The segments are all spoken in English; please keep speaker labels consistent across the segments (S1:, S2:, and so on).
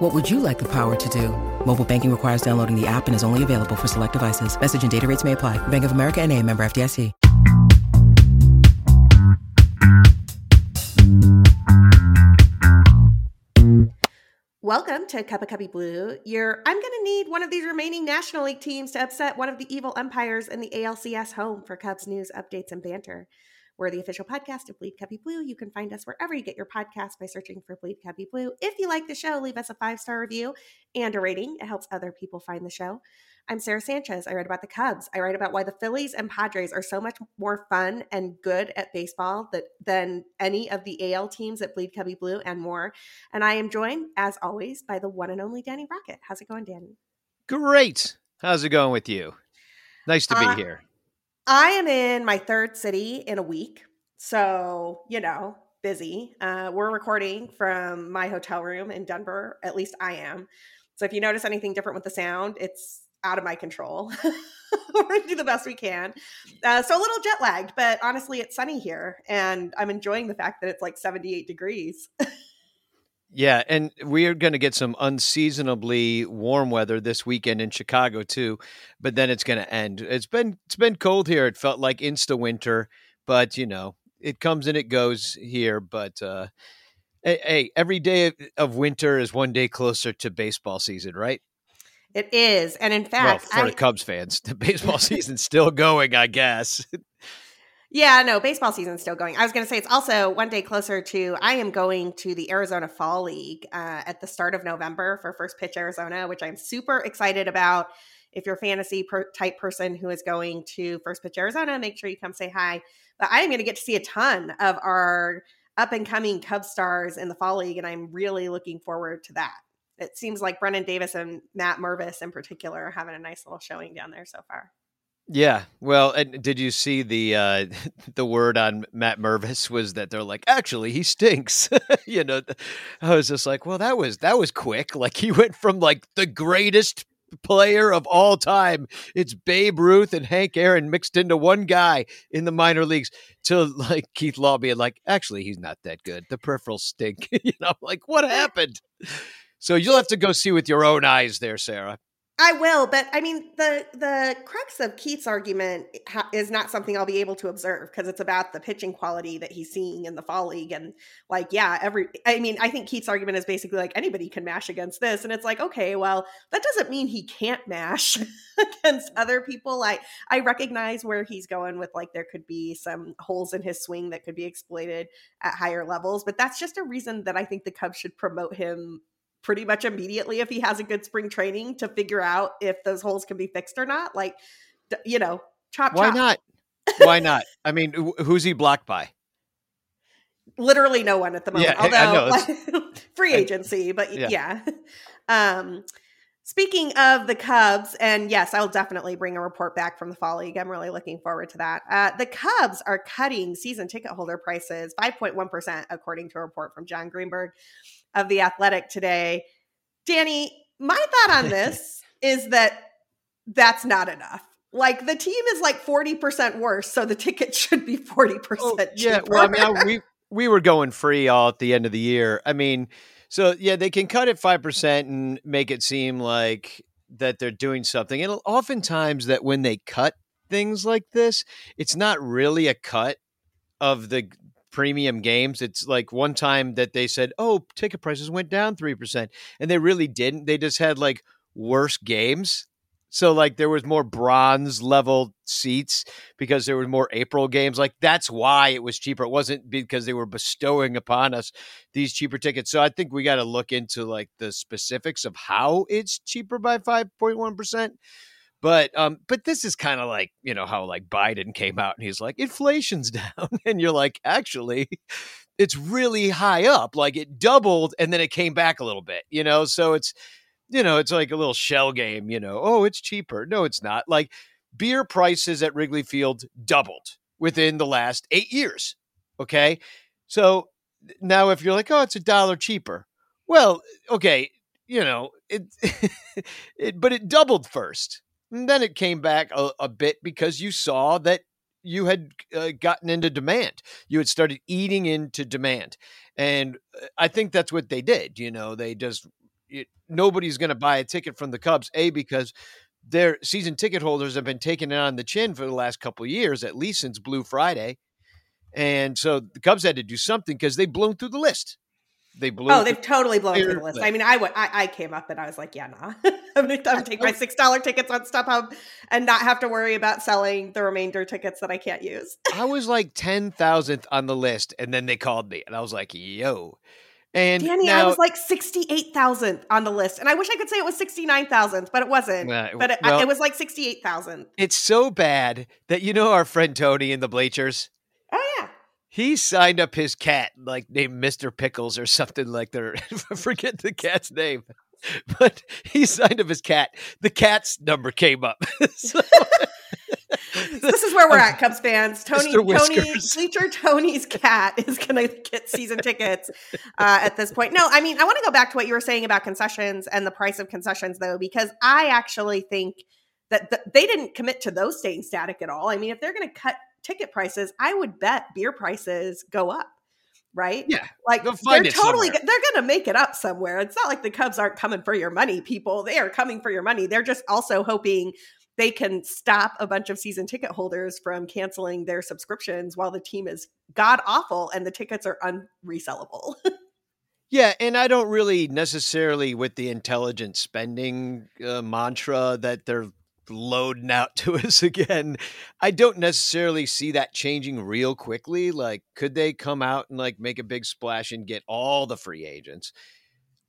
S1: What would you like the power to do? Mobile banking requires downloading the app and is only available for select devices. Message and data rates may apply. Bank of America and a member FDIC.
S2: Welcome to Cup of Cubby Blue. You're, I'm going to need one of these remaining National League teams to upset one of the evil umpires in the ALCS home for Cubs news, updates, and banter. We're the official podcast of Bleed Cubby Blue. You can find us wherever you get your podcast by searching for Bleed Cubby Blue. If you like the show, leave us a five star review and a rating. It helps other people find the show. I'm Sara Sanchez. I write about the Cubs. I write about why the Phillies and Padres are so much more fun and good at baseball that, than any of the AL teams at Bleed Cubby Blue and more. And I am joined, as always, by the one and only Danny Rockett. How's it going, Danny?
S3: Great. How's it going with you? Nice to be
S2: Uh,
S3: here.
S2: I am in my third city in a week. So, you know, busy. Uh, we're recording from my hotel room in Denver. At least I am. So if you notice anything different with the sound, it's out of my control. we're going to do the best we can. Uh, so a little jet lagged, but honestly, it's sunny here. And I'm enjoying the fact that it's like 78 degrees.
S3: Yeah, and we are going to get some unseasonably warm weather this weekend in Chicago too, but then it's going to end. It's been it's been cold here. It felt like insta winter, but you know, it comes and it goes here, but uh hey, hey, every day of winter is one day closer to baseball season, right?
S2: It is. And in
S3: Well,
S2: fact,
S3: for
S2: I,
S3: the Cubs fans, the baseball season's still going, I guess.
S2: Yeah, no, baseball season's still going. I was going to say it's also one day closer to. I am going to the Arizona Fall League uh, at the start of November for First Pitch Arizona, which I'm super excited about. If you're a fantasy per- type person who is going to First Pitch Arizona, make sure you come say hi. But I am going to get to see a ton of our up and coming Cub stars in the Fall League, and I'm really looking forward to that. It seems like Brennen Davis and Matt Mervis in particular are having a nice little showing down there so far.
S3: Yeah. Well, and did you see the uh the word on Matt Mervis was that they're like, actually, he stinks. you know, I was just like, well, that was that was quick. Like he went from like the greatest player of all time. It's Babe Ruth and Hank Aaron mixed into one guy in the minor leagues to like Keith Law being like, actually, he's not that good. The peripherals stink. you know, like what happened? So you'll have to go see with your own eyes there, Sara.
S2: I will, but I mean the the crux of Keith's argument is not something I'll be able to observe because it's about the pitching quality that he's seeing in the fall league and like yeah, every I mean I think Keith's argument is basically like anybody can mash against this and it's like okay, well that doesn't mean he can't mash against other people. I I recognize where he's going with like there could be some holes in his swing that could be exploited at higher levels, but that's just a reason that I think the Cubs should promote him pretty much immediately if he has a good spring training to figure out if those holes can be fixed or not. Like, you know, chop
S3: Why
S2: chop.
S3: not? Why not? I mean, who's he blocked by?
S2: Literally no one at the moment.
S3: Yeah, I- I know.
S2: Although like, free agency, but
S3: Yeah.
S2: yeah. Um Speaking of the Cubs, and yes, I'll definitely bring a report back from the Fall League. I'm really looking forward to that. Uh, the Cubs are cutting season ticket holder prices 5.1%, according to a report from Jon Greenberg of The Athletic today. Danny, my thought on this is that that's not enough. Like the team is like 40% worse, so the ticket should be 40%
S3: Oh,
S2: cheaper.
S3: yeah. Well, I mean, I, we we were going free all at the end of the year. I mean, so yeah, they can cut it five percent and make it seem like that they're doing something. And oftentimes, that when they cut things like this, it's not really a cut of the premium games. It's like one time that they said, "Oh, ticket prices went down three percent," and they really didn't. They just had like worse games. So like there was more bronze level seats because there were more April games. Like that's why it was cheaper. It wasn't because they were bestowing upon us these cheaper tickets. So I think we got to look into like the specifics of how it's cheaper by 5.1%. But um but this is kind of like, you know, how like Biden came out and he's like inflation's down and you're like actually it's really high up. Like it doubled and then it came back a little bit, you know? So it's you know, it's like a little shell game, you know. Oh, it's cheaper. No, it's not. Like beer prices at Wrigley Field doubled within the last eight years. Okay. So now if you're like, oh, it's a dollar cheaper. Well, okay, you know, it, it but it doubled first. And then it came back a, a bit because you saw that you had uh, gotten into demand. You had started eating into demand. And uh, I think that's what they did. You know, they just, it, nobody's going to buy a ticket from the Cubs, A, because their season ticket holders have been taking it on the chin for the last couple years, at least since Blue Friday. And so the Cubs had to do something because they blown through the list. They blew.
S2: Oh, they've totally blown through the list. I mean, I, w- I, I came up and I was like, yeah, nah. I'm going to take my six dollar tickets on StubHub and not have to worry about selling the remainder tickets that I can't use.
S3: I was like ten thousandth on the list, and then they called me, and I was like, yo. And
S2: Danny,
S3: now,
S2: I was like sixty eight thousandth on the list, and I wish I could say it was sixty nine thousandth, but it wasn't.
S3: Uh,
S2: but it,
S3: well,
S2: it was like sixty eight thousand.
S3: It's so bad that you know our friend Tony in the bleachers. He signed up his cat like named Mister Pickles or something like. I forget the cat's name, but he signed up his cat. The cat's number came up. so,
S2: this is where we're at, Cubs fans. Tony,
S3: Mr.
S2: Tony, Bleacher Tony's cat is going to get season tickets uh, at this point. No, I mean, I want to go back to what you were saying about concessions and the price of concessions, though, because I actually think that th- they didn't commit to those staying static at all. I mean, if they're going to cut ticket prices, I would bet beer prices go up. Right?
S3: Yeah,
S2: Like they're totally
S3: somewhere.
S2: they're going to make it up somewhere. It's not like the Cubs aren't coming for your money, people. They are coming for your money. They're just also hoping they can stop a bunch of season ticket holders from canceling their subscriptions while the team is god awful and the tickets are unresellable.
S3: Yeah, and I don't really necessarily with the intelligent spending uh, mantra that they're loading out to us again. I don't necessarily see that changing real quickly. Like, could they come out and like make a big splash and get all the free agents?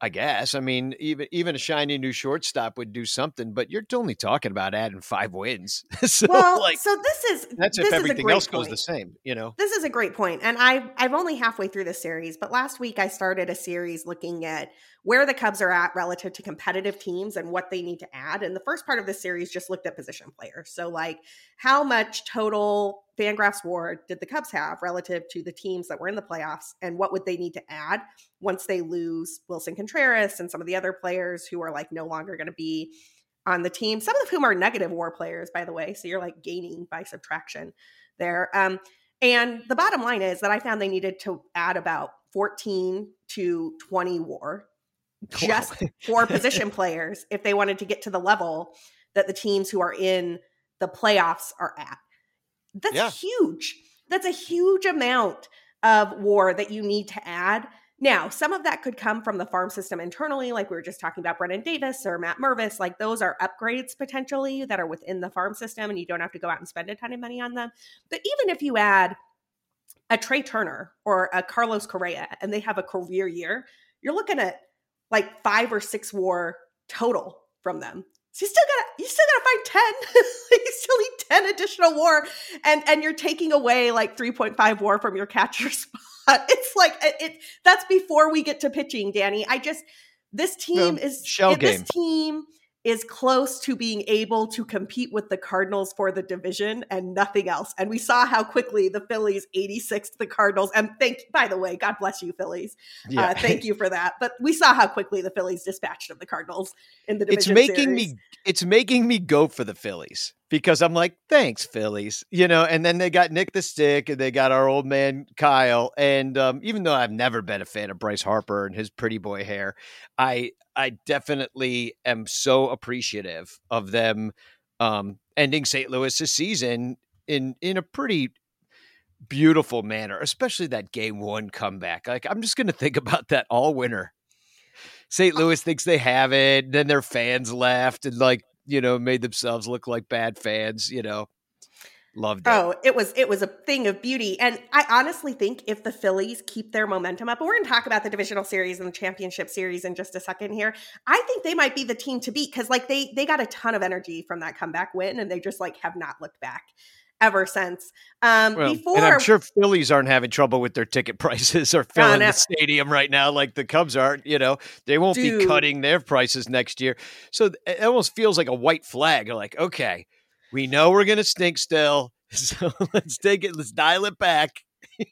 S3: I guess. I mean, even even a shiny new shortstop would do something, but you're only talking about adding five wins. so,
S2: well,
S3: like,
S2: so this is
S3: that's
S2: this
S3: if
S2: is
S3: everything else goes the same, you know.
S2: This is a great point. And I I'm only halfway through the series, but last week I started a series looking at where the Cubs are at relative to competitive teams and what they need to add. And the first part of the series just looked at position players. So like how much total Fangraphs WAR did the Cubs have relative to the teams that were in the playoffs and what would they need to add once they lose Willson Contreras and some of the other players who are like no longer going to be on the team, some of whom are negative war players, by the way. So you're like gaining by subtraction there. Um, and the bottom line is that I found they needed to add about 14 to 20 war just for position players if they wanted to get to the level that the teams who are in the playoffs are at. That's
S3: Yeah.
S2: huge. That's a huge amount of war that you need to add. Now, some of that could come from the farm system internally, like we were just talking about Brennen Davis or Matt Mervis. Like those are upgrades potentially that are within the farm system, and you don't have to go out and spend a ton of money on them. But even if you add a Trea Turner or a Carlos Correa and they have a career year, you're looking at like five or six war total from them. So you still gotta you still gotta find 10. you still need 10 additional war. And and you're taking away like 3.5 war from your catcher spot. It's like it, it that's before we get to pitching, Danny. I just this team is
S3: shell
S2: this
S3: game.
S2: team is close to being able to compete with the Cardinals for the division and nothing else. And we saw how quickly the Phillies 86 the Cardinals. And thank by the way, God bless you, Phillies. Uh, thank you for that. But we saw how quickly the Phillies dispatched of the Cardinals in the division.
S3: it's making
S2: series.
S3: me it's making me go for the Phillies because I'm like, thanks, Phillies. You know, and then they got Nick the Stick and they got our old man Kyle. And um, even though I've never been a fan of Bryce Harper and his pretty boy hair, I I definitely am so appreciative of them um, ending St. Louis's season in in a pretty beautiful manner, especially that game one comeback. Like I'm just gonna think about that all winter. St. Louis thinks they have it, then their fans left and like, you know, made themselves look like bad fans, you know. Loved it.
S2: Oh, it was it was a thing of beauty. And I honestly think if the Phillies keep their momentum up, and we're gonna talk about the divisional series and the championship series in just a second here. I think they might be the team to beat because like they they got a ton of energy from that comeback win and they just like have not looked back ever since. Um
S3: Well,
S2: before
S3: and I'm sure Phillies aren't having trouble with their ticket prices or filling the stadium right now like the Cubs aren't. You know, they won't be cutting their prices next year. So it almost feels like a white flag. You're Like, okay, We know we're gonna stink still, so let's take it. Let's dial it back.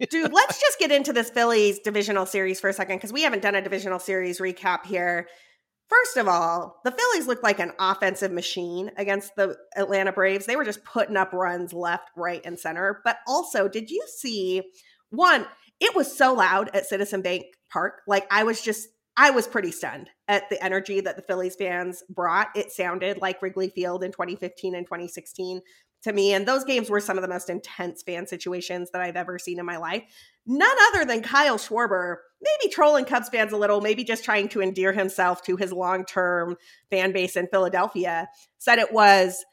S2: Dude, let's just get into this Phillies divisional series for a second because we haven't done a divisional series recap here. First of all, the Phillies looked like an offensive machine against the Atlanta Braves. They were just putting up runs left, right, and center. But also, did you see one? It was so loud at Citizen Bank Park. Like, I was just, I was pretty stunned at the energy that the Phillies fans brought. It sounded like Wrigley Field in 2015 and 2016 to me. And those games were some of the most intense fan situations that I've ever seen in my life. None other than Kyle Schwarber, maybe trolling Cubs fans a little, maybe just trying to endear himself to his long term fan base in Philadelphia, said it was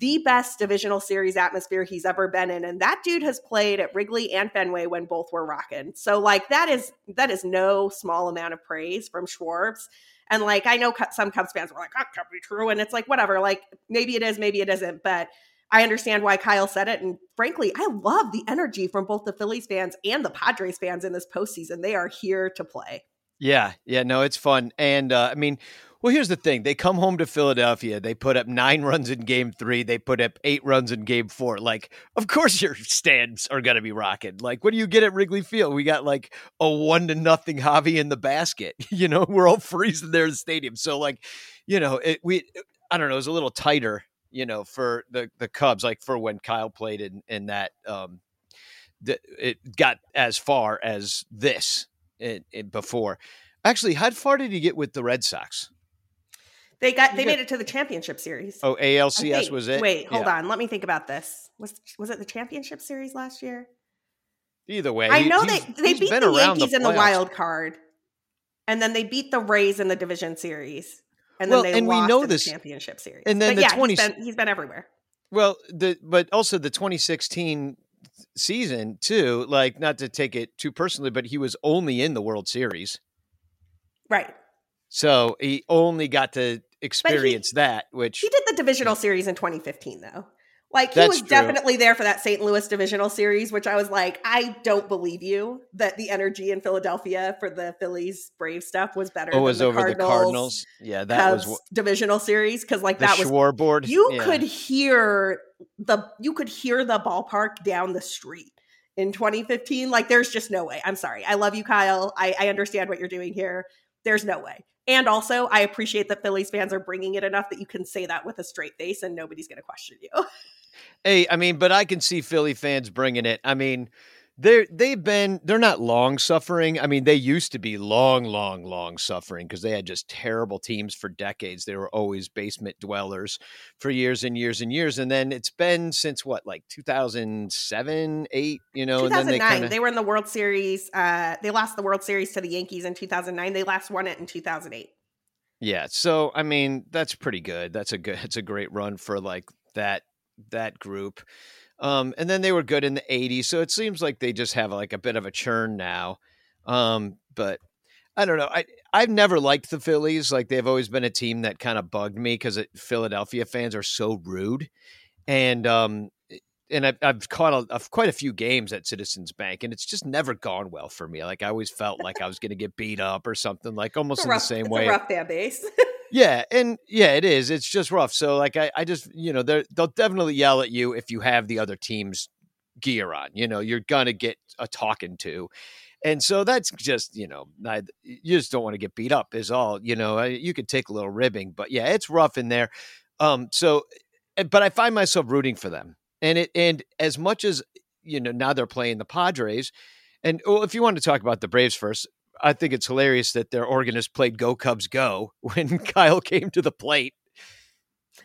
S2: the best divisional series atmosphere he's ever been in and that dude has played at Wrigley and Fenway when both were rocking. So like that is that is no small amount of praise from Schwarbs. And like I know some Cubs fans were like that can't be true and it's like whatever like maybe it is maybe it isn't but I understand why Kyle said it. And frankly, I love the energy from both the Phillies fans and the Padres fans in this postseason. They are here to play.
S3: Yeah. Yeah. No, it's fun. And uh, I mean, well, here's the thing. They come home to Philadelphia. They put up nine runs in game three. They put up eight runs in game four. Like, of course your stands are going to be rocking. Like, what do you get at Wrigley Field? We got like a one to nothing Javi in the basket. You know, we're all freezing there in the stadium. So, like, you know, it, we, I don't know, it was a little tighter you know, for the the Cubs, like for when Kyle played in in that, um, the, it got as far as this it, it before. Actually, how far did he get with the Red Sox?
S2: They got they made it to the championship series.
S3: Oh, ALCS was it?
S2: Wait, hold yeah. on. Let me think about this. Was was it the championship series last year?
S3: Either way,
S2: I know they they beat the Yankees the in the wild card, and then they beat the Rays in the division series and well, then they and lost we know this championship series.
S3: And then
S2: but
S3: the yeah, 20
S2: he's been, he's been everywhere.
S3: Well, the but also the 2016 season too. Like not to take it too personally, but he was only in the World Series,
S2: right?
S3: So he only got to experience he, that. Which
S2: he did the divisional mm. series in 2015, though. Like he That's was true. definitely there for that St. Louis divisional series, which I was like, I don't believe you that the energy in Philadelphia for the Phillies Brave stuff was better.
S3: Oh, it was
S2: the
S3: over
S2: Cardinals,
S3: the Cardinals. Yeah, that
S2: Cubs was divisional series because like that was
S3: board.
S2: You
S3: yeah.
S2: could hear the you could hear the ballpark down the street in 2015. Like, there's just no way. I'm sorry. I love you, Kyle. I, I understand what you're doing here. There's no way. And also, I appreciate that Phillies fans are bringing it enough that you can say that with a straight face and nobody's going to question you.
S3: Hey, I mean, but I can see Philly fans bringing it. I mean, they're they've been they're not long suffering. I mean, they used to be long, long, long suffering because they had just terrible teams for decades. They were always basement dwellers for years and years and years. And then it's been since what, like two thousand seven, eight, you know,
S2: two thousand nine.
S3: They,
S2: they, were in the World Series. Uh, they lost the World Series to the Yankees in two thousand nine. They last won it in two thousand eight.
S3: Yeah, so I mean that's pretty good. That's a good. It's a great run for like that that group. Um, and then they were good in the 80s. So it seems like they just have like a bit of a churn now. Um, but I don't know. I, I've never liked the Phillies. Like they've always been a team that kind of bugged me because Philadelphia fans are so rude. And, um, and I've, I've caught a, a, quite a few games at Citizens Bank, and it's just never gone well for me. Like I always felt like I was going to get beat up or something, like almost in the same way.
S2: rough fan base.
S3: Yeah, and yeah, it is. It's just rough. So like I, I just you know they'll definitely yell at you if you have the other team's gear on. You know, you're gonna get a talking to. And so that's just, you know, you just don't want to get beat up, is all. You know, you could take a little ribbing, but yeah, it's rough in there. Um, so, eh, but I find myself rooting for them. And it, and as much as, you know, now they're playing the Padres, and well, if you want to talk about the Braves first, I think it's hilarious that their organist played "Go Cubs Go" when Kyle came to the plate.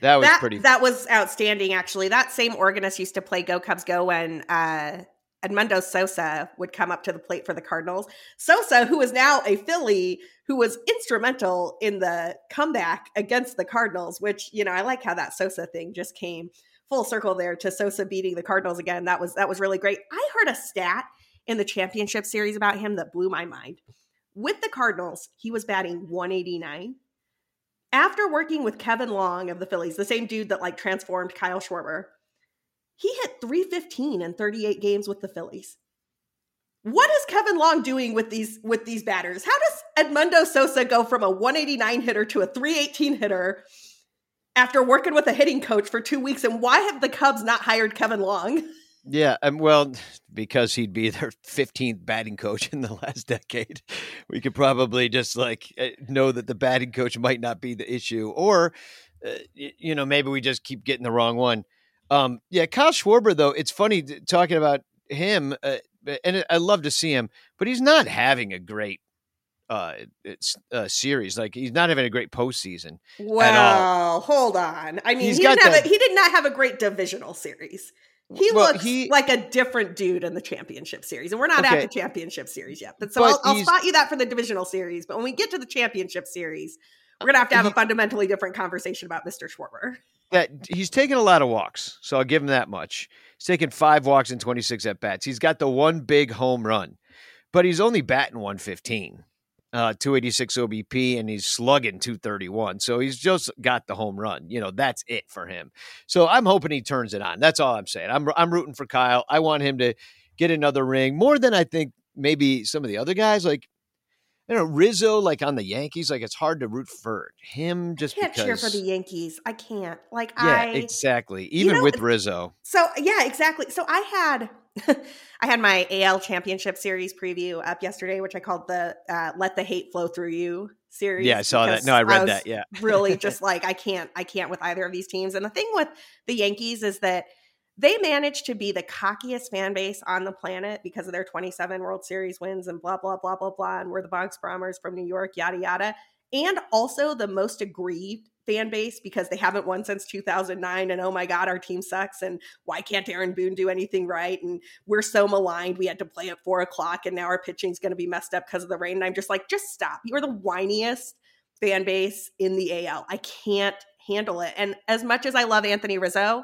S3: That was
S2: that,
S3: pretty.
S2: That was outstanding, actually. That same organist used to play "Go Cubs Go" when uh, Edmundo Sosa would come up to the plate for the Cardinals. Sosa, who is now a Philly, who was instrumental in the comeback against the Cardinals. Which you know, I like how that Sosa thing just came full circle there to Sosa beating the Cardinals again. That was that was really great. I heard a stat in the championship series about him that blew my mind. With the Cardinals, he was batting 189. After working with Kevin Long of the Phillies, the same dude that like transformed Kyle Schwarber, he hit 315 in 38 games with the Phillies. What is Kevin Long doing with these with these batters? How does Edmundo Sosa go from a 189 hitter to a 318 hitter after working with a hitting coach for two weeks. And why have the Cubs not hired Kevin Long?
S3: Yeah, um, well, because he'd be their 15th batting coach in the last decade, we could probably just like eh, know that the batting coach might not be the issue, or uh, you know, maybe we just keep getting the wrong one. Um, yeah, Kyle Schwarber, though, it's funny talking about him, uh, and I love to see him, but he's not having a great uh, uh, series. Like he's not having a great postseason.
S2: Well, hold on. I mean, he's he didn't have a, he did not have a great divisional series. He well, looks he, like a different dude in the championship series, and we're not okay. at the championship series yet. But so but I'll, I'll spot you that for the divisional series. But when we get to the championship series, we're gonna have to uh, have he, a fundamentally different conversation about Mr. Schwarber.
S3: That he's taken a lot of walks, so I'll give him that much. He's taken five walks and 26 at bats. He's got the one big home run, but he's only batting 115 uh, 286 OBP, and he's slugging 231. So he's just got the home run. You know, that's it for him. So I'm hoping he turns it on. That's all I'm saying. I'm I'm rooting for Kyle. I want him to get another ring more than I think maybe some of the other guys. Like you know, Rizzo, like on the Yankees, like it's hard to root for him just
S2: I can't
S3: because,
S2: cheer for the Yankees. I can't. Like
S3: yeah,
S2: I
S3: exactly. Even you know, with Rizzo.
S2: So yeah, exactly. So I had I had my AL Championship Series preview up yesterday, which I called the uh, "Let the Hate Flow Through You" series.
S3: Yeah, I saw that. No, I read I that. Yeah,
S2: really, just like I can't, I can't with either of these teams. And the thing with the Yankees is that they managed to be the cockiest fan base on the planet because of their 27 World Series wins and blah blah blah blah blah. And we're the Bronx Bombers from New York, yada yada. And also the most aggrieved fan base because they haven't won since 2009 and oh my god our team sucks and why can't aaron boone do anything right? And we're so maligned we had to play at four o'clock and now our pitching's going to be messed up because of the rain. And i'm just like just stop. You're the whiniest fan base in the al i can't handle it. And as much as i love anthony rizzo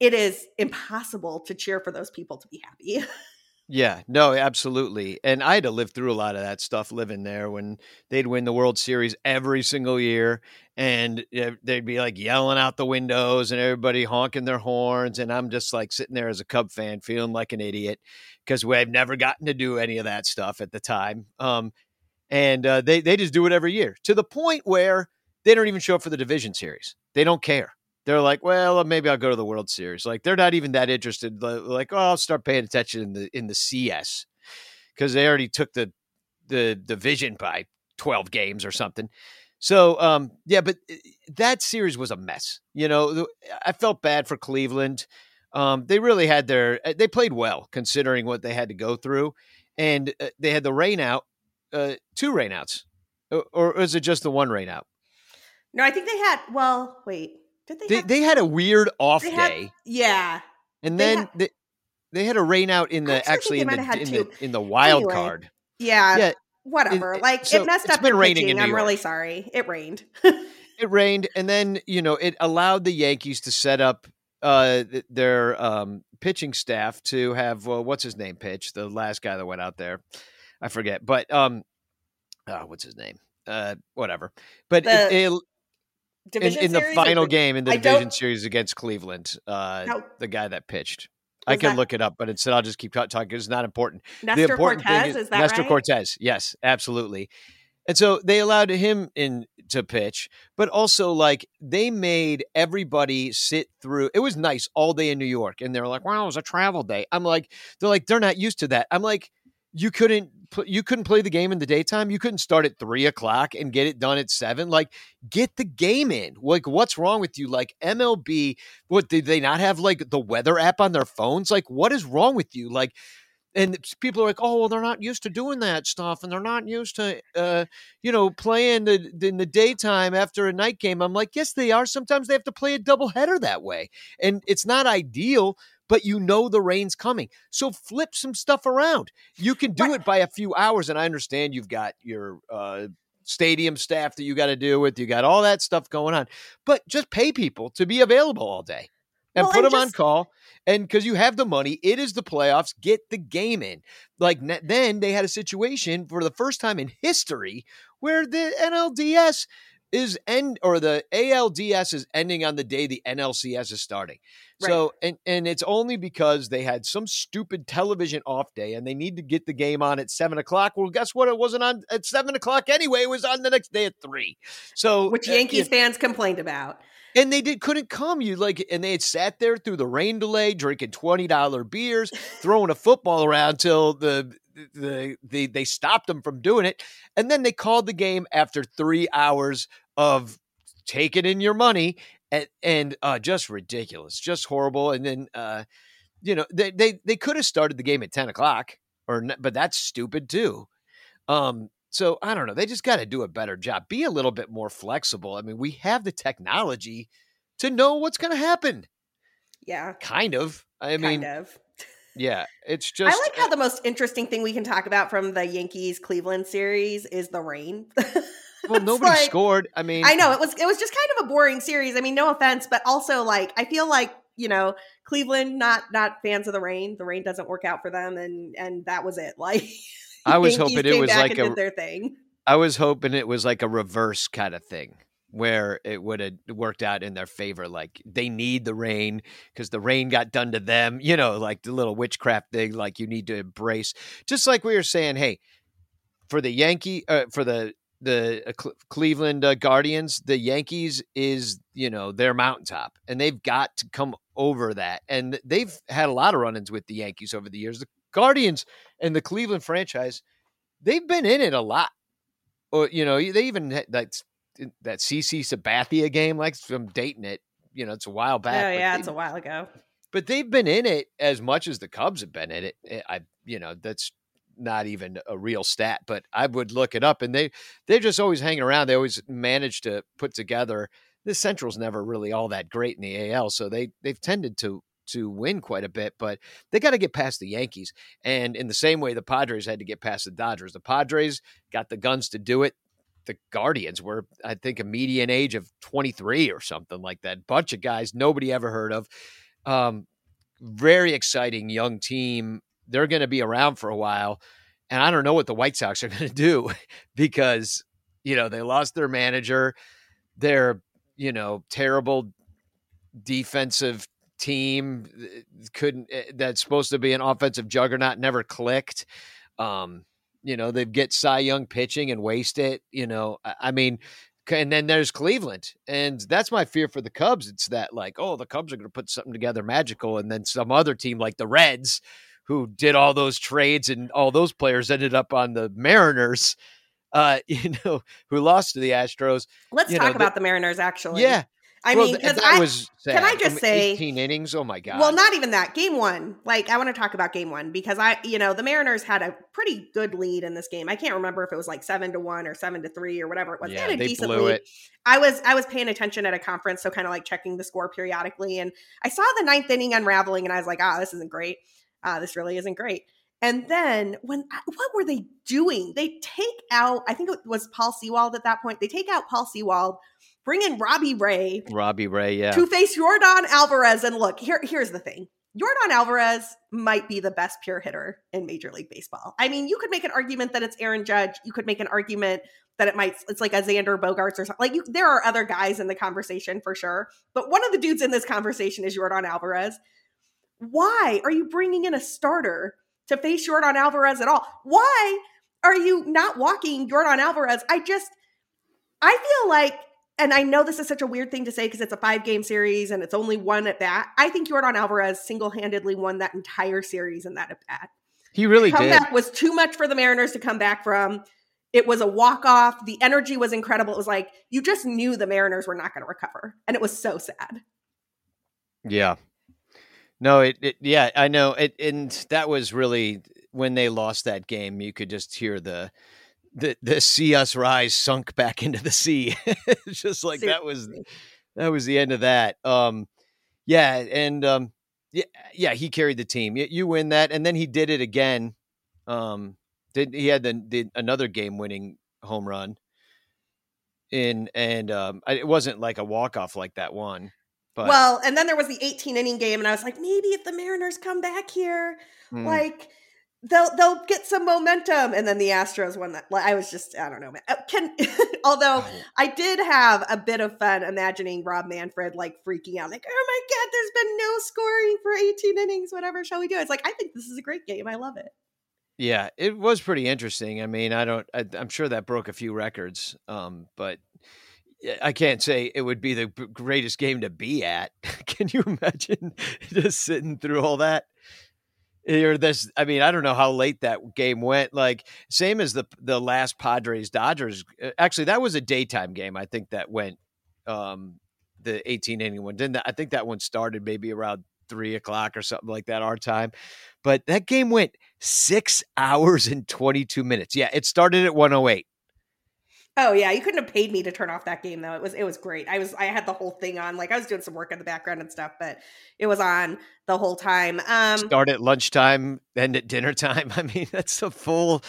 S2: it is impossible to cheer for those people to be happy
S3: Yeah, no, absolutely. And I had to live through a lot of that stuff living there when they'd win the World Series every single year and they'd be like yelling out the windows and everybody honking their horns. And I'm just like sitting there as a Cub fan feeling like an idiot because we've never gotten to do any of that stuff at the time. Um, and uh, they, they just do it every year to the point where they don't even show up for the division series. They don't care they're like, well, maybe I'll go to the World Series. Like they're not even that interested. Like, oh, I'll start paying attention in the in the CS because they already took the the division by twelve games or something. So, um, yeah, but eh, that series was a mess. You know, I felt bad for Cleveland. Um, they really had their eh, they played well considering what they had to go through, and uh, they had the rain out, uh, two rainouts, or, or is it just the one rainout?
S2: No, I think they had. Well, wait.
S3: Did they? They, have, they had a weird off day. Had,
S2: yeah.
S3: And then had, they, they had a rain out in the actually, in the, in the in the wild anyway, card.
S2: Yeah. Yeah. Whatever. It, like so it messed up been raining pitching. I'm York. really sorry. It rained.
S3: it rained, and then you know it allowed the Yankees to set up uh, their um, pitching staff to have uh, what's his name pitch the last guy that went out there. I forget, but um, oh, what's his name? Uh, whatever. But the, it, it, in, in the final game in the I division series against Cleveland, uh, the guy that pitched. I can that, look it up, but instead I'll just keep talking. It's not important.
S2: Nestor
S3: the important
S2: Cortes,
S3: thing
S2: is, is that
S3: Nestor
S2: right?
S3: Cortes. Yes, absolutely. And so they allowed him in to pitch, but also like they made everybody sit through. It was nice all day in New York, and they're like, "Wow, it was a travel day." I'm like, they're like, they're not used to that. I'm like, you couldn't you couldn't play the game in the daytime. You couldn't start at three o'clock and get it done at seven. Like, get the game in. Like, what's wrong with you? Like MLB, what did they not have like the weather app on their phones? Like, what is wrong with you? Like, and people are like, oh, well, they're not used to doing that stuff, and they're not used to, uh, you know, playing the, in the daytime after a night game. I'm like, yes, they are. Sometimes they have to play a doubleheader that way, and it's not ideal but you know the rain's coming. So flip some stuff around. You can do it by a few hours. And I understand you've got your uh, stadium staff that you got to deal with, you got all that stuff going on, but just pay people to be available all day and well, put them just... on call. And because you have the money, it is the playoffs. Get the game in. Like then they had a situation for the first time in history where the NLDS is end or the ALDS is ending on the day the NLCS is starting. Right. So and and it's only because they had some stupid television off day and they need to get the game on at seven o'clock. Well, guess what? It wasn't on at seven o'clock anyway. It was on the next day at three. So
S2: which uh, Yankees uh, fans complained about.
S3: And they did couldn't come. You like, and they had sat there through the rain delay, drinking twenty dollar beers, throwing a football around till the the, the they stopped them from doing it, and then they called the game after three hours of taking in your money and, and uh, just ridiculous, just horrible. And then uh, you know they they they could have started the game at ten o'clock, or but that's stupid too. Um, so I don't know. They just got to do a better job. Be a little bit more flexible. I mean, we have the technology to know what's going to happen.
S2: Yeah,
S3: kind of. I
S2: kind
S3: mean,
S2: of.
S3: Yeah, it's just.
S2: I like how the most interesting thing we can talk about from the Yankees Cleveland series is the rain.
S3: well, nobody like, scored. I mean,
S2: I know it was it was just kind of a boring series. I mean, no offense, but also like I feel like you know Cleveland not not fans of the rain. The rain doesn't work out for them, and and that was it. Like
S3: I was hoping it was like a
S2: their thing.
S3: I was hoping it was like a reverse kind of thing where it would have worked out in their favor. Like they need the rain because the rain got done to them, you know, like the little witchcraft thing, like you need to embrace. Just like we were saying, hey, for the Yankee, uh, for the the uh, Cl- Cleveland uh, Guardians, the Yankees is you know their mountaintop, and they've got to come over that. And they've had a lot of run-ins with the Yankees over the years. The Guardians and the Cleveland franchise, they've been in it a lot. Or you know, they even that's that CC Sabathia game, like from dating it. You know, it's a while back.
S2: Oh yeah, it's a while ago.
S3: But they've been in it as much as the Cubs have been in it. Eh, I, you know, that's not even a real stat, but I would look it up, and they they're just always hanging around. They always manage to put together. The Central's never really all that great in the AL, so they they've tended to to win quite a bit, but they got to get past the Yankees. And in the same way, the Padres had to get past the Dodgers. The Padres got the guns to do it the Guardians were, I think, a median age of 23 or something like that. Bunch of guys nobody ever heard of. Um, very exciting young team. They're going to be around for a while. And I don't know what the White Sox are going to do because, you know, they lost their manager. Their, you know, terrible defensive team uh, couldn't, eh, that's supposed to be an offensive juggernaut, never clicked. Um, you know, they get Cy Young pitching and waste it. You know, I mean, and then there's Cleveland, and that's my fear for the Cubs. It's that like, oh, the Cubs are going to put something together magical, and then some other team like the Reds, who did all those trades and all those players ended up on the Mariners. Uh, you know, who lost to the Astros.
S2: Let's talk know, about the, the Mariners. Actually,
S3: yeah,
S2: I well, mean, because I
S3: was sad.
S2: can I just I mean, say
S3: 18 innings? Oh my god!
S2: Well, not even that. Game one, like I want to talk about game one because I, you know, the Mariners had a pretty good lead in this game. I can't remember if it was like seven to one or seven to three or whatever it was.
S3: Yeah,
S2: they had
S3: a
S2: they decent
S3: blew
S2: lead.
S3: It.
S2: I was I was paying attention at a conference, so kind of like checking the score periodically, and I saw the ninth inning unraveling, and I was like, ah, this isn't great. Uh, this really isn't great. And then when what were they doing? They take out, I think it was Paul Sewald at that point. They take out Paul Sewald bring in Robbie Ray.
S3: Robbie Ray, yeah.
S2: To face Yordan Alvarez. And look, here, here's the thing. Yordan Alvarez might be the best pure hitter in Major League Baseball. I mean, you could make an argument that it's Aaron Judge. You could make an argument that it might it's like a Xander Bogaerts or something. Like you, there are other guys in the conversation for sure, but one of the dudes in this conversation is Yordan Alvarez. Why are you bringing in a starter to face Yordan Alvarez at all? Why are you not walking Yordan Alvarez? I just I feel like and I know this is such a weird thing to say because it's a five game series and it's only one at bat. I think Yordan Alvarez single handedly won that entire series in that at bat.
S3: He really
S2: the
S3: comeback
S2: did. was too much for the Mariners to come back from. It was a walk off. The energy was incredible. It was like you just knew the Mariners were not going to recover, and it was so sad.
S3: Yeah. No, it, it yeah, I know. It and that was really when they lost that game. You could just hear the the the see us rise sunk back into the sea. just like that was that was the end of that. Um, yeah, and um, yeah, yeah, he carried the team. You, you win that, and then he did it again. Um, did he had the, the another game winning home run in and um, it wasn't like a walk off like that one. But
S2: well, and then there was the 18 inning game, and I was like, maybe if the Mariners come back here, mm. like they'll they'll get some momentum and then the astros won that Like, i was just i don't know man. Uh, can although i did have a bit of fun imagining rob manfred like freaking out like oh my god there's been no scoring for 18 innings whatever shall we do it's like i think this is a great game i love it
S3: yeah it was pretty interesting i mean i don't I, am sure that broke a few records um but I can't say it would be the greatest game to be at. Can you imagine just sitting through all that? or this i mean i don't know how late that game went like same as the the last padres dodgers uh, actually that was a daytime game i think that went um the 18 inning one didn't i think that one started maybe around three o'clock or something like that our time but that game went six hours and 22 minutes yeah it started at 108
S2: Oh yeah, you couldn't have paid me to turn off that game though. It was it was great. I was I had the whole thing on. Like I was doing some work in the background and stuff, but it was on the whole time. Um
S3: Start at lunchtime, end at dinner time. I mean, that's a full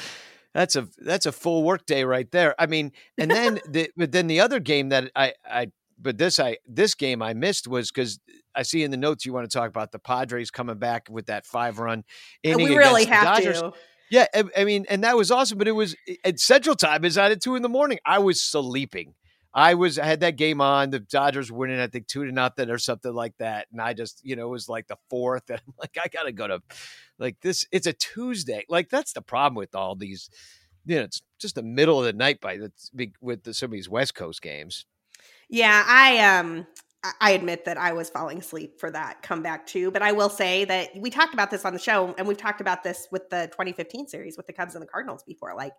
S3: that's a that's a full work day right there. I mean, and then the but then the other game that I I but this I this game I missed was because I see in the notes you want to talk about the Padres coming back with that five run
S2: inning. We really have to.
S3: Yeah, I, I, mean, and that was awesome. But it was at Central Time is at two in the morning. I was sleeping. I was I had that game on. The Dodgers winning, I think two to nothing or something like that. And I just, you know, it was like the fourth. And I'm like, I gotta go to like this. It's a Tuesday. Like that's the problem with all these. You know, it's just the middle of the night by the with the, some of these West Coast games.
S2: Yeah, I um I admit that I was falling asleep for that comeback too. But I will say that we talked about this on the show, and we've talked about this with the 2015 series with the Cubs and the Cardinals before. Like,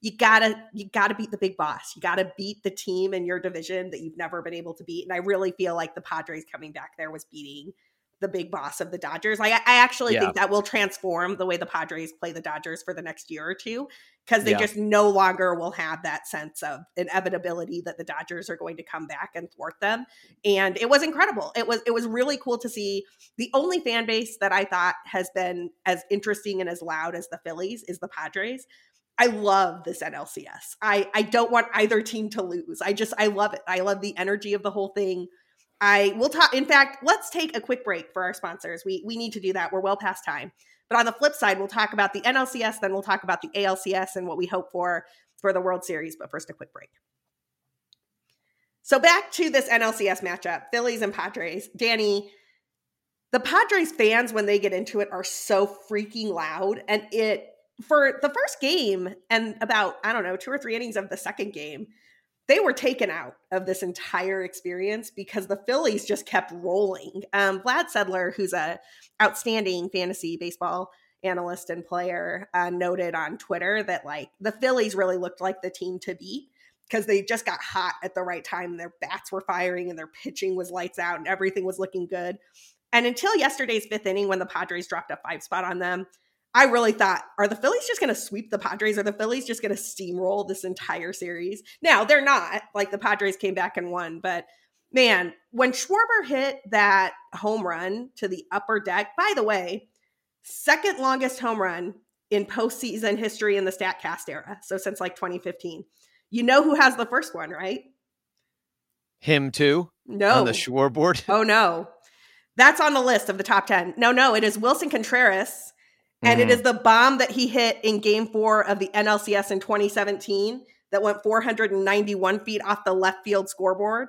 S2: you gotta you gotta beat the big boss. You gotta beat the team in your division that you've never been able to beat. And I really feel like the Padres coming back there was beating the big boss of the Dodgers. Like I, I actually yeah. think that will transform the way the Padres play the Dodgers for the next year or two because they yeah. just no longer will have that sense of inevitability that the Dodgers are going to come back and thwart them. And it was incredible. It was it was really cool to see. The only fan base that I thought has been as interesting and as loud as the Phillies is the Padres. I love this NLCS. I I don't want either team to lose. I just I love it. I love the energy of the whole thing. I will talk. In fact, let's take a quick break for our sponsors. We we need to do that. We're well past time. But on the flip side, we'll talk about the NLCS, then we'll talk about the ALCS and what we hope for for the World Series. But first, a quick break. So back to this NLCS matchup, Phillies and Padres. Danny, the Padres fans when they get into it are so freaking loud, and it for the first game and about I don't know two or three innings of the second game they were taken out of this entire experience because the Phillies just kept rolling. Um, Vlad Sedler, who's a outstanding fantasy baseball analyst and player, uh, noted on Twitter that like the Phillies really looked like the team to beat because they just got hot at the right time. Their bats were firing and their pitching was lights out and everything was looking good. And until yesterday's fifth inning, when the Padres dropped a five spot on them, I really thought, are the Phillies just going to sweep the Padres? Are the Phillies just going to steamroll this entire series? Now, they're not. Like the Padres came back and won, but man, when Schwarber hit that home run to the upper deck, by the way, second longest home run in postseason history in the StatCast era. So since like 2015. You know who has the first one, right?
S3: Him too?
S2: No.
S3: On the scoreboard?
S2: Oh, no. That's on the list of the top 10. No, no, it is Willson Contreras and mm-hmm. it is the bomb that he hit in game four of the NLCS in 2017 that went 491 feet off the left field scoreboard.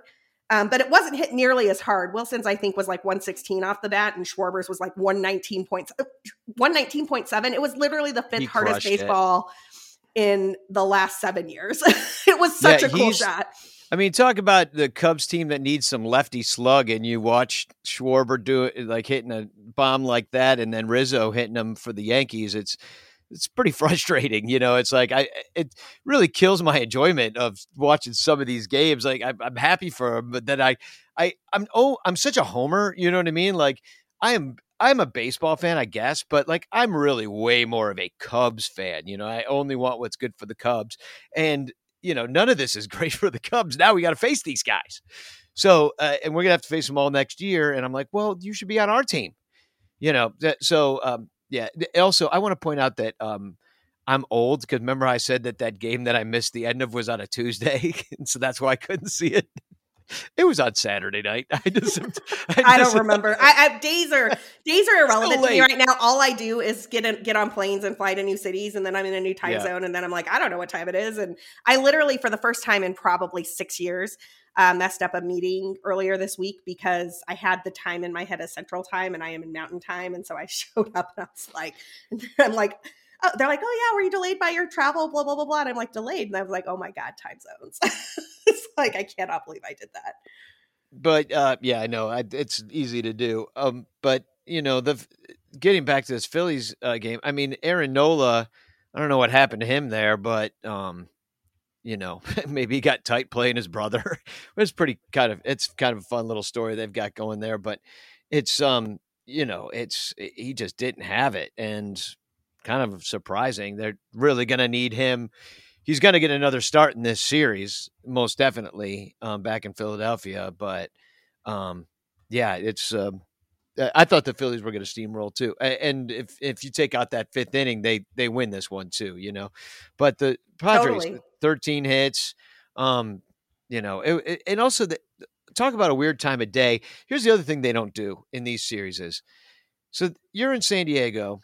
S2: Um, but it wasn't hit nearly as hard. Willson's, I think, was like 116 off the bat, and Schwarber's was like 119 points, 119.7. It was literally the fifth hardest baseball it. in the last seven years. it was such yeah, a cool shot.
S3: I mean, talk about the Cubs team that needs some lefty slug, and you watch Schwarber do it, like hitting a bomb like that, and then Rizzo hitting them for the Yankees. It's it's pretty frustrating, you know. It's like I it really kills my enjoyment of watching some of these games. Like I, I'm happy for them, but then I I I'm oh I'm such a homer. You know what I mean? Like I am I'm a baseball fan, I guess, but like I'm really way more of a Cubs fan. You know, I only want what's good for the Cubs, and you know, none of this is great for the Cubs. Now we got to face these guys. So, uh, and we're gonna have to face them all next year. And I'm like, well, you should be on our team. You know, so um, yeah. Also, I want to point out that um, I'm old because remember I said that that game that I missed the end of was on a Tuesday, and so that's why I couldn't see it. It was on Saturday night. I just,
S2: I, I don't remember. I, I, days are days are irrelevant to me right now. All I do is get in, get on planes and fly to new cities, and then I'm in a new time yeah. zone, and then I'm like, I don't know what time it is, and I literally for the first time in probably six years uh, messed up a meeting earlier this week because I had the time in my head as Central Time, and I am in Mountain Time, and so I showed up and I was like, I'm like oh, they're like, oh yeah, were you delayed by your travel? Blah blah blah blah. And I'm like delayed, and I was like, oh my god, time zones. It's like I cannot believe I did that.
S3: But uh, yeah, I know I, it's easy to do. Um, but you know the getting back to this Phillies uh, game. I mean, Aaron Nola. I don't know what happened to him there, but um, you know, maybe he got tight playing his brother. it's pretty kind of it's kind of a fun little story they've got going there, but it's um, you know, it's he just didn't have it, and kind of surprising. They're really going to need him. He's going to get another start in this series, most definitely, um, back in Philadelphia. But um, yeah, it's. Uh, I thought the Phillies were going to steamroll too, and if if you take out that fifth inning, they they win this one too, you know. But the Padres, totally. thirteen hits, um, you know, it, it, and also the talk about a weird time of day. Here's the other thing they don't do in these series is, so you're in San Diego,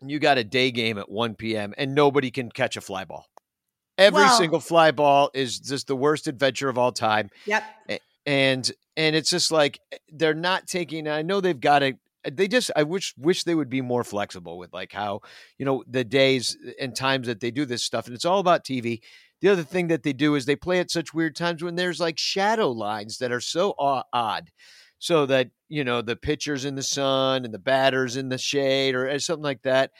S3: you got a day game at 1 p.m. and nobody can catch a fly ball. Every well, single fly ball is just the worst adventure of all time.
S2: Yep.
S3: And and it's just like eh, they're not taking I know they've got to eh, they just I wish wish they would be more flexible with like how, you know, the days and times that they do this stuff and it's all about TV. The other thing that they do is they play at such weird times when there's like shadow lines that are so odd so that you know the pitchers in the sun and the batters in the shade or, or something like that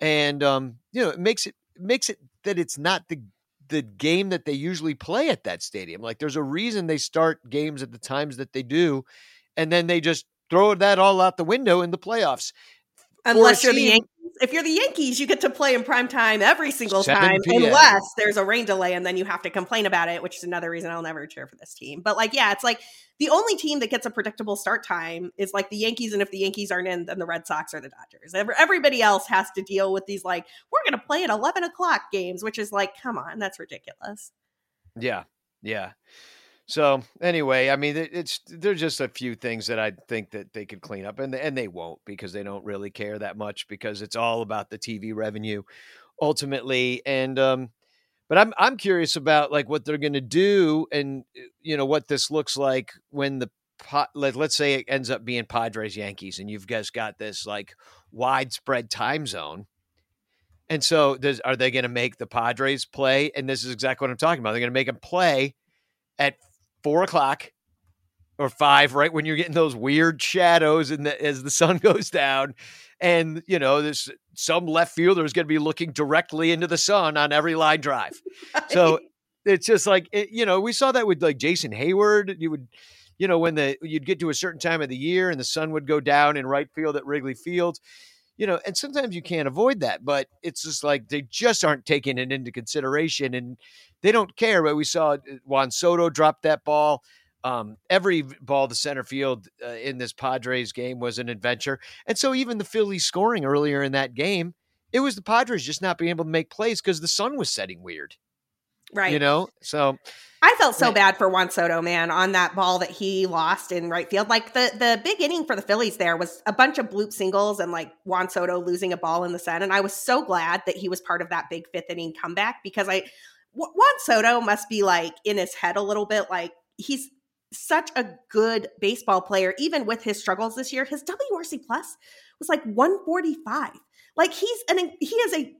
S3: and um you know it makes it makes it that it's not the the game that they usually play at that stadium. Like there's a reason they start games at the times that they do and then they just throw that all out the window in the playoffs
S2: unless you're team, the Yankees if you're the Yankees, you get to play in prime time every single time, PM. unless there's a rain delay and then you have to complain about it, which is another reason I'll never cheer for this team. But like, yeah, it's like the only team that gets a predictable start time is like the Yankees, and if the Yankees aren't in, then the Red Sox or the Dodgers. Everybody else has to deal with these like we're going to play at eleven o'clock games, which is like, come on, that's ridiculous.
S3: Yeah, yeah. So anyway, I mean, it's there's just a few things that I think that they could clean up, and and they won't because they don't really care that much because it's all about the TV revenue ultimately. And um, but I'm I'm curious about like what they're going to do, and uh, you know what this looks like when the let, let's say it ends up being Padres Yankees, and you've guys got this like widespread time zone. And so, does, are they going to make the Padres play? And this is exactly what I'm talking about. They're going to make them play at four o'clock or five, right when you're getting those weird shadows and as the sun goes down, and you know there's some left fielder is going to be looking directly into the sun on every line drive. So it's just like it, you know we saw that with like Jason Heyward. You would, you know, when the you'd get to a certain time of the year and the sun would go down in right field at Wrigley Field. You know, and sometimes you can't avoid that, but it's just like they just aren't taking it into consideration. And they don't care. But we saw uh, Juan Soto drop that ball. Um, every ball to center field uh, in this Padres game was an adventure. And so even the Phillies scoring earlier in that game, it was the Padres just not being able to make plays because the sun was setting weird.
S2: Right.
S3: You know, so
S2: I felt so bad for Juan Soto, man, on that ball that he lost in right field. Like the the big inning for the Phillies there was a bunch of bloop singles and like Juan Soto losing a ball in the sun. And I was so glad that he was part of that big fifth inning comeback because I Juan Soto must be like in his head a little bit. Like he's such a good baseball player, even with his struggles this year. His WRC plus was like 145. Like he's an he is a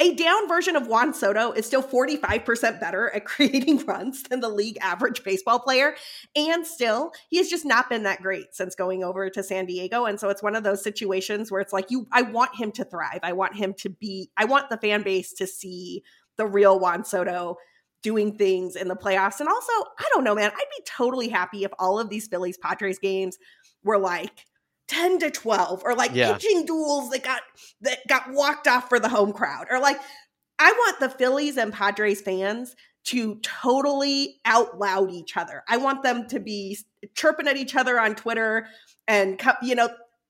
S2: a down version of Juan Soto is still 45% better at creating runs than the league average baseball player. And still, he has just not been that great since going over to San Diego. And so it's one of those situations where it's like, you, I want him to thrive. I want him to be, I want the fan base to see the real Juan Soto doing things in the playoffs. And also, I don't know, man, I'd be totally happy if all of these Phillies Padres games were like 10 to 12 or like yeah. pitching duels that got that got walked off for the home crowd or like I want the Phillies and Padres fans to totally out loud each other. I want them to be chirping at each other on Twitter and you know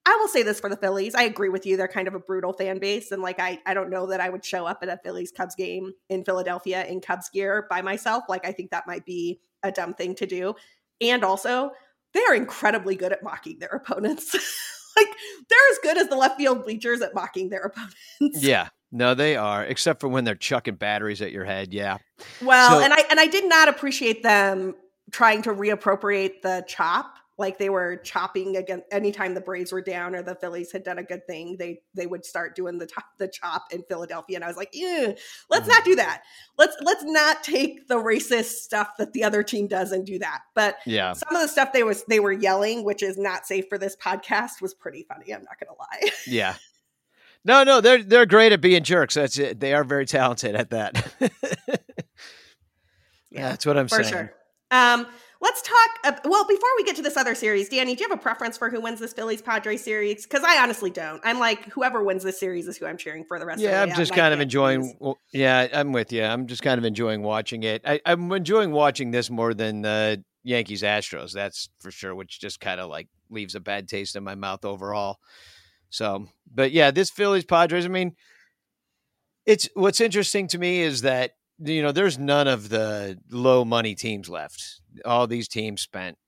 S2: I will say this for the Phillies. I agree with you. They're kind of a brutal fan base. And like, I, I don't know that I would show up at a Phillies Cubs game in Philadelphia in Cubs gear by myself. Like, I think that might be a dumb thing to do. And also, they are incredibly good at mocking their opponents. like, they're as good as the left field bleachers at mocking their opponents.
S3: Yeah. No, they are, except for when they're chucking batteries at your head. Yeah.
S2: Well, so- and I and I did not appreciate them trying to reappropriate the chop like they were chopping again anytime the Braves were down or the Phillies had done a good thing, they they would start doing the top, the chop in Philadelphia, and I was like, "Yeah, let's mm-hmm. not do that. Let's let's not take the racist stuff that the other team does and do that." But
S3: yeah,
S2: some of the stuff they was they were yelling, which is not safe for this podcast, was pretty funny. I'm not gonna lie.
S3: Yeah. No, no, they're they're great at being jerks. That's it. They are very talented at that. yeah, that's what I'm
S2: for
S3: saying.
S2: Sure. Um, Let's talk. Uh, well, before we get to this other series, Danny, do you have a preference for who wins this Phillies Padres series? Because I honestly don't. I'm like, whoever wins this series is who I'm cheering for the rest
S3: yeah,
S2: of.
S3: Yeah, I'm just kind of enjoying. Well, yeah, I'm with you. I'm just kind of enjoying watching it. I, am enjoying watching this more than the Yankees Astros. That's for sure, which just kind of like leaves a bad taste in my mouth overall. So, but yeah, this Phillies Padres, I mean, it's what's interesting to me is that you know, there's none of the low money teams left. All these teams spent.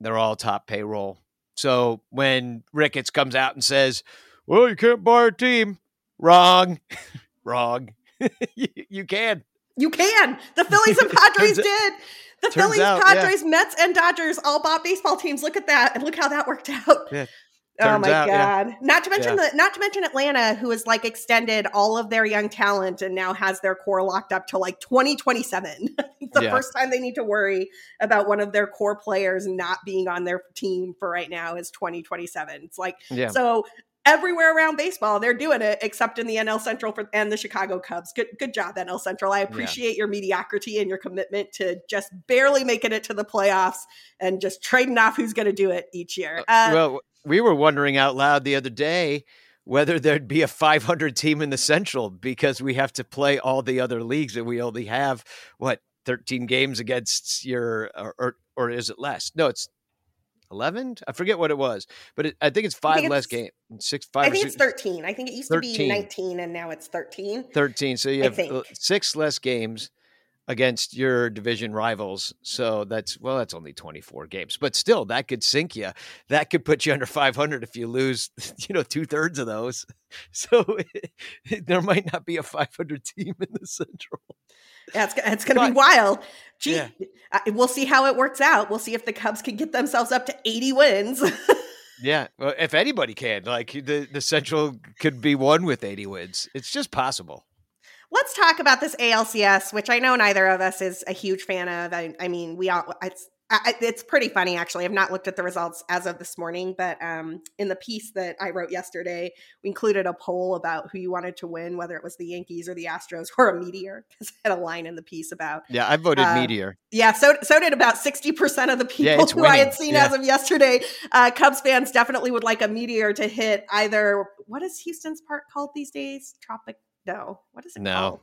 S3: They're all top payroll. So when Ricketts comes out and says, "Well, you can't buy a team," wrong, wrong. you, you, can.
S2: You can. The Phillies and Padres did. The Phillies, out, Padres, yeah. Mets, and Dodgers all bought baseball teams. Look at that, and look how that worked out.
S3: Yeah.
S2: Oh my out, god! Yeah. Not to mention yeah. the not to mention Atlanta, who has like extended all of their young talent and now has their core locked up to like 2027. the yeah. first time they need to worry about one of their core players not being on their team for right now is 2027. It's like so everywhere around baseball they're doing it except in the NL Central for, and the Chicago Cubs. Good good job NL Central. I appreciate your mediocrity and your commitment to just barely making it to the playoffs and just trading off who's going to do it each year.
S3: Uh, uh, well we were wondering out loud the other day whether there'd be a 500 team in the Central because we have to play all the other leagues and we only have what 13 games against your or or, or is it less? No, it's 11. I forget what it was, but it, I think it's five think less games. Six, five.
S2: I think it's 13. I think it used 13. to be 19 and now it's 13.
S3: 13. So you have uh, six less games against your division rivals. So that's well, that's only 24 games, but still, that could sink you. That could put you under 500 if you lose, you know, two thirds of those. So there might not be a 500 team in the Central.
S2: Yeah, it's, it's going to be wild. Gee, yeah. we'll see how it works out. We'll see if the Cubs can get themselves up to 80 wins.
S3: yeah, well, if anybody can, like the the Central could be one with 80 wins. It's just possible
S2: let's talk about this ALCS, which I know neither of us is a huge fan of. I, I mean, we all it's I, it's pretty funny actually. I've not looked at the results as of this morning, but um, in the piece that I wrote yesterday, we included a poll about who you wanted to win, whether it was the Yankees or the Astros or a Meteor, because I had a line in the piece about.
S3: Yeah, I voted uh, Meteor.
S2: Yeah, so so did about sixty percent of the people yeah, who winning. I had seen yeah. as of yesterday. Uh, Cubs fans definitely would like a Meteor to hit either. What is Houston's park called these days? Tropic no. What is it no. called?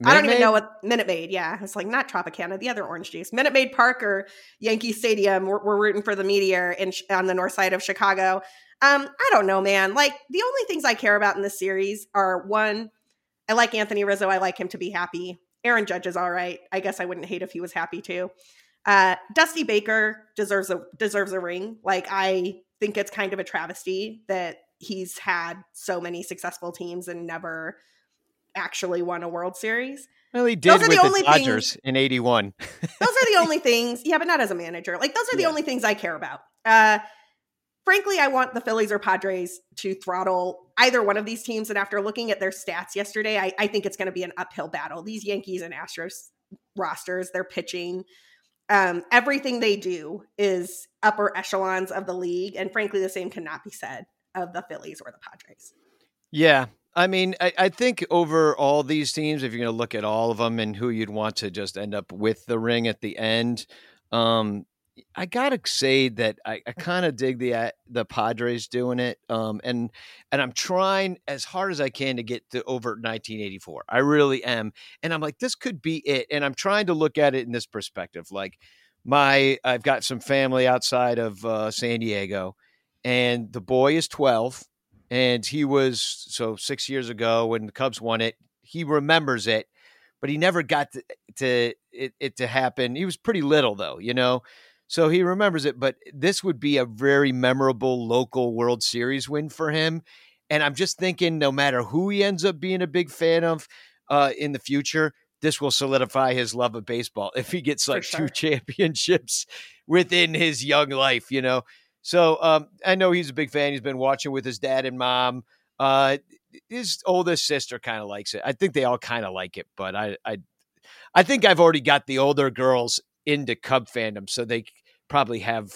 S2: Minute I don't even know what Minute Maid. Yeah, it's like not Tropicana, the other orange juice. Minute Maid Park or Yankee Stadium. We're, we're rooting for the Meteor in on the north side of Chicago. Um, I don't know, man. Like the only things I care about in this series are one, I like Anthony Rizzo. I like him to be happy. Aaron Judge is all right. I guess I wouldn't hate if he was happy too. Uh, Dusty Baker deserves a deserves a ring. Like I think it's kind of a travesty that he's had so many successful teams and never actually won a World Series.
S3: Well, he did those are with the, only the Dodgers things, in '81.
S2: those are the only things. Yeah, but not as a manager. Like those are the yeah. only things I care about. Uh, frankly, I want the Phillies or Padres to throttle either one of these teams. And after looking at their stats yesterday, I, I think it's going to be an uphill battle. These Yankees and Astros rosters, their pitching, um, everything they do is upper echelons of the league. And frankly, the same cannot be said of the Phillies or the Padres.
S3: Yeah, I mean, I, I, think over all these teams, if you're going to look at all of them and who you'd want to just end up with the ring at the end, um, I gotta say that I, I kind of dig the uh, the Padres doing it, um, and and I'm trying as hard as I can to get to over 1984. I really am, and I'm like, this could be it. And I'm trying to look at it in this perspective. Like my, I've got some family outside of uh, San Diego, and the boy is 12 and he was so 6 years ago when the Cubs won it he remembers it but he never got to, to it, it to happen. He was pretty little though you know? So he remembers it but this would be a very memorable local world series win for him and i'm just thinking no matter who he ends up being a big fan of uh, in the future this will solidify his love of baseball if he gets like sure. two championships within his young life you know so um, I know he's a big fan. He's been watching with his dad and mom. Uh, his oldest sister kind of likes it. I think they all kind of like it, but I, I, I think I've already got the older girls into Cub fandom, so they probably have,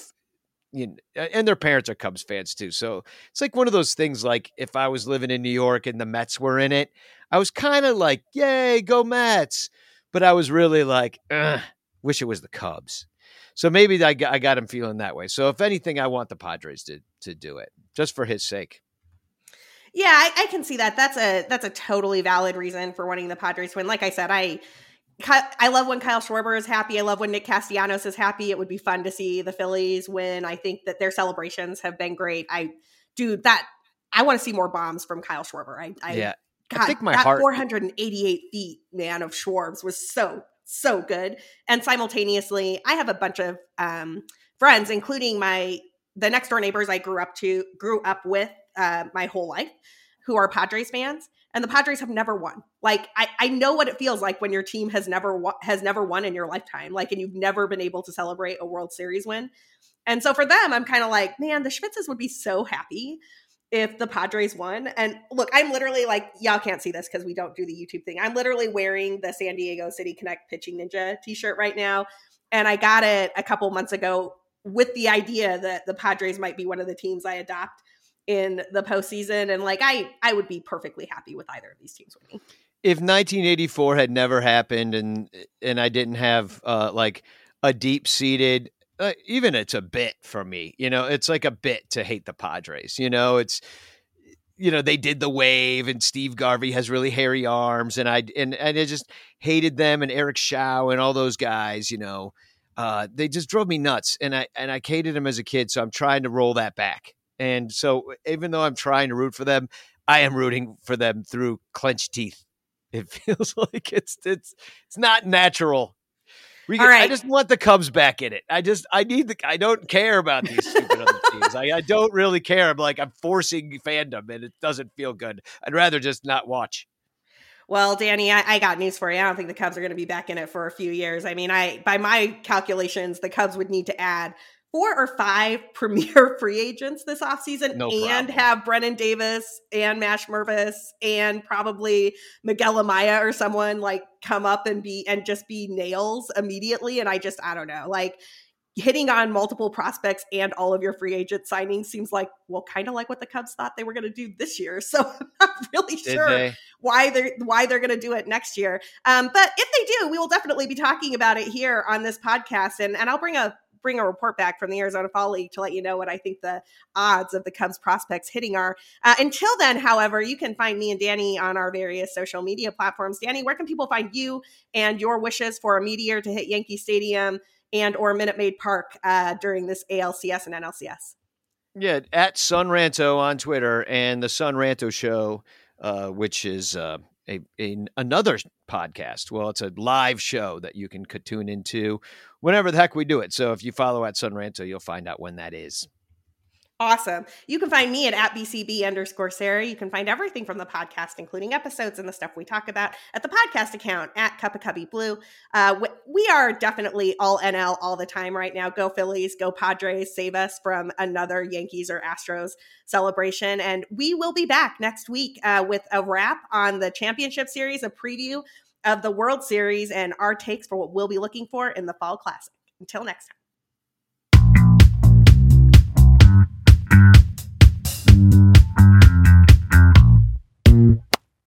S3: you know, and their parents are Cubs fans too. So it's like one of those things. Like if I was living in New York and the Mets were in it, I was kind of like, "Yay, go Mets!" But I was really like, "Wish it was the Cubs." So maybe I got, I got him feeling that way. So if anything, I want the Padres to to do it just for his sake.
S2: Yeah, I, I can see that. That's a that's a totally valid reason for wanting the Padres to win. Like I said, I I love when Kyle Schwarber is happy. I love when Nick Castellanos is happy. It would be fun to see the Phillies win. I think that their celebrations have been great. I do that. I want to see more bombs from Kyle Schwarber. I, I
S3: yeah.
S2: God,
S3: I think my
S2: that
S3: heart
S2: 488 feet man of Schwarbs was so so good. And simultaneously, I have a bunch of um, friends, including my the next door neighbors I grew up to grew up with uh, my whole life, who are Padres fans, and the Padres have never won. Like I, I know what it feels like when your team has never won, has never won in your lifetime, like, and you've never been able to celebrate a World Series win. And so for them, I'm kind of like, man, the Schmitzes would be so happy if the Padres won. And look, I'm literally like, y'all can't see this because we don't do the YouTube thing. I'm literally wearing the San Diego City Connect Pitching Ninja t shirt right now. And I got it a couple months ago with the idea that the Padres might be one of the teams I adopt in the postseason. And like, I, I would be perfectly happy with either of these teams winning.
S3: If 1984 had never happened and and I didn't have uh, like a deep seated uh, even it's a bit for me. You know, it's like a bit to hate the Padres. You know, it's you know they did the wave and Steve Garvey has really hairy arms and I and and I just hated them and Eric Show and all those guys. You know, uh, they just drove me nuts and I and I hated them as a kid. So I'm trying to roll that back. And so even though I'm trying to root for them, I am rooting for them through clenched teeth. It feels like it's it's it's not natural we I just want the Cubs back in it. I just I need the I don't care about these stupid other teams. I, I don't really care. I'm like I'm forcing fandom and it doesn't feel good. I'd rather just not watch.
S2: Well, Danny, I, I, got news for you. I don't think the Cubs are going to be back in it for a few years. I mean, I by my calculations, the Cubs would need to add four or five premier free agents this offseason
S3: no
S2: and have Brennen Davis and Mash Mervis and probably Miguel Amaya or someone like come up and be and just be nails immediately. And I just, I don't know, like hitting on multiple prospects and all of your free agent signings seems like, well, kind of like what the Cubs thought they were going to do this year. So I'm not really Did sure they? why they're why they're going to do it next year. Um, but if they do, we will definitely be talking about it here on this podcast. And and I'll bring a bring a report back from the Arizona Fall League to let you know what I think the odds of the Cubs prospects hitting are. Uh, until then, however, you can find me and Danny on our various social media platforms. Danny, where can people find you and your wishes for a meteor to hit Yankee Stadium and or Minute Maid Park uh, during this ALCS and NLCS?
S3: Yeah, at Son Ranto on Twitter and the Son Ranto Show, uh, which is uh, a, another podcast. Well, it's a live show that you can tune into whenever the heck we do it. So if you follow at Son Ranto, you'll find out when that is.
S2: Awesome. You can find me at, at BCB underscore Sara. You can find everything from the podcast, including episodes and the stuff we talk about at the podcast account at Cup of Cubby Blue. Uh, we are definitely all NL all the time right now. Go Phillies, go Padres, save us from another Yankees or Astros celebration. And we will be back next week uh, with a wrap on the championship series, a preview of the World Series, and our takes for what we'll be looking for in the Fall Classic. Until next time.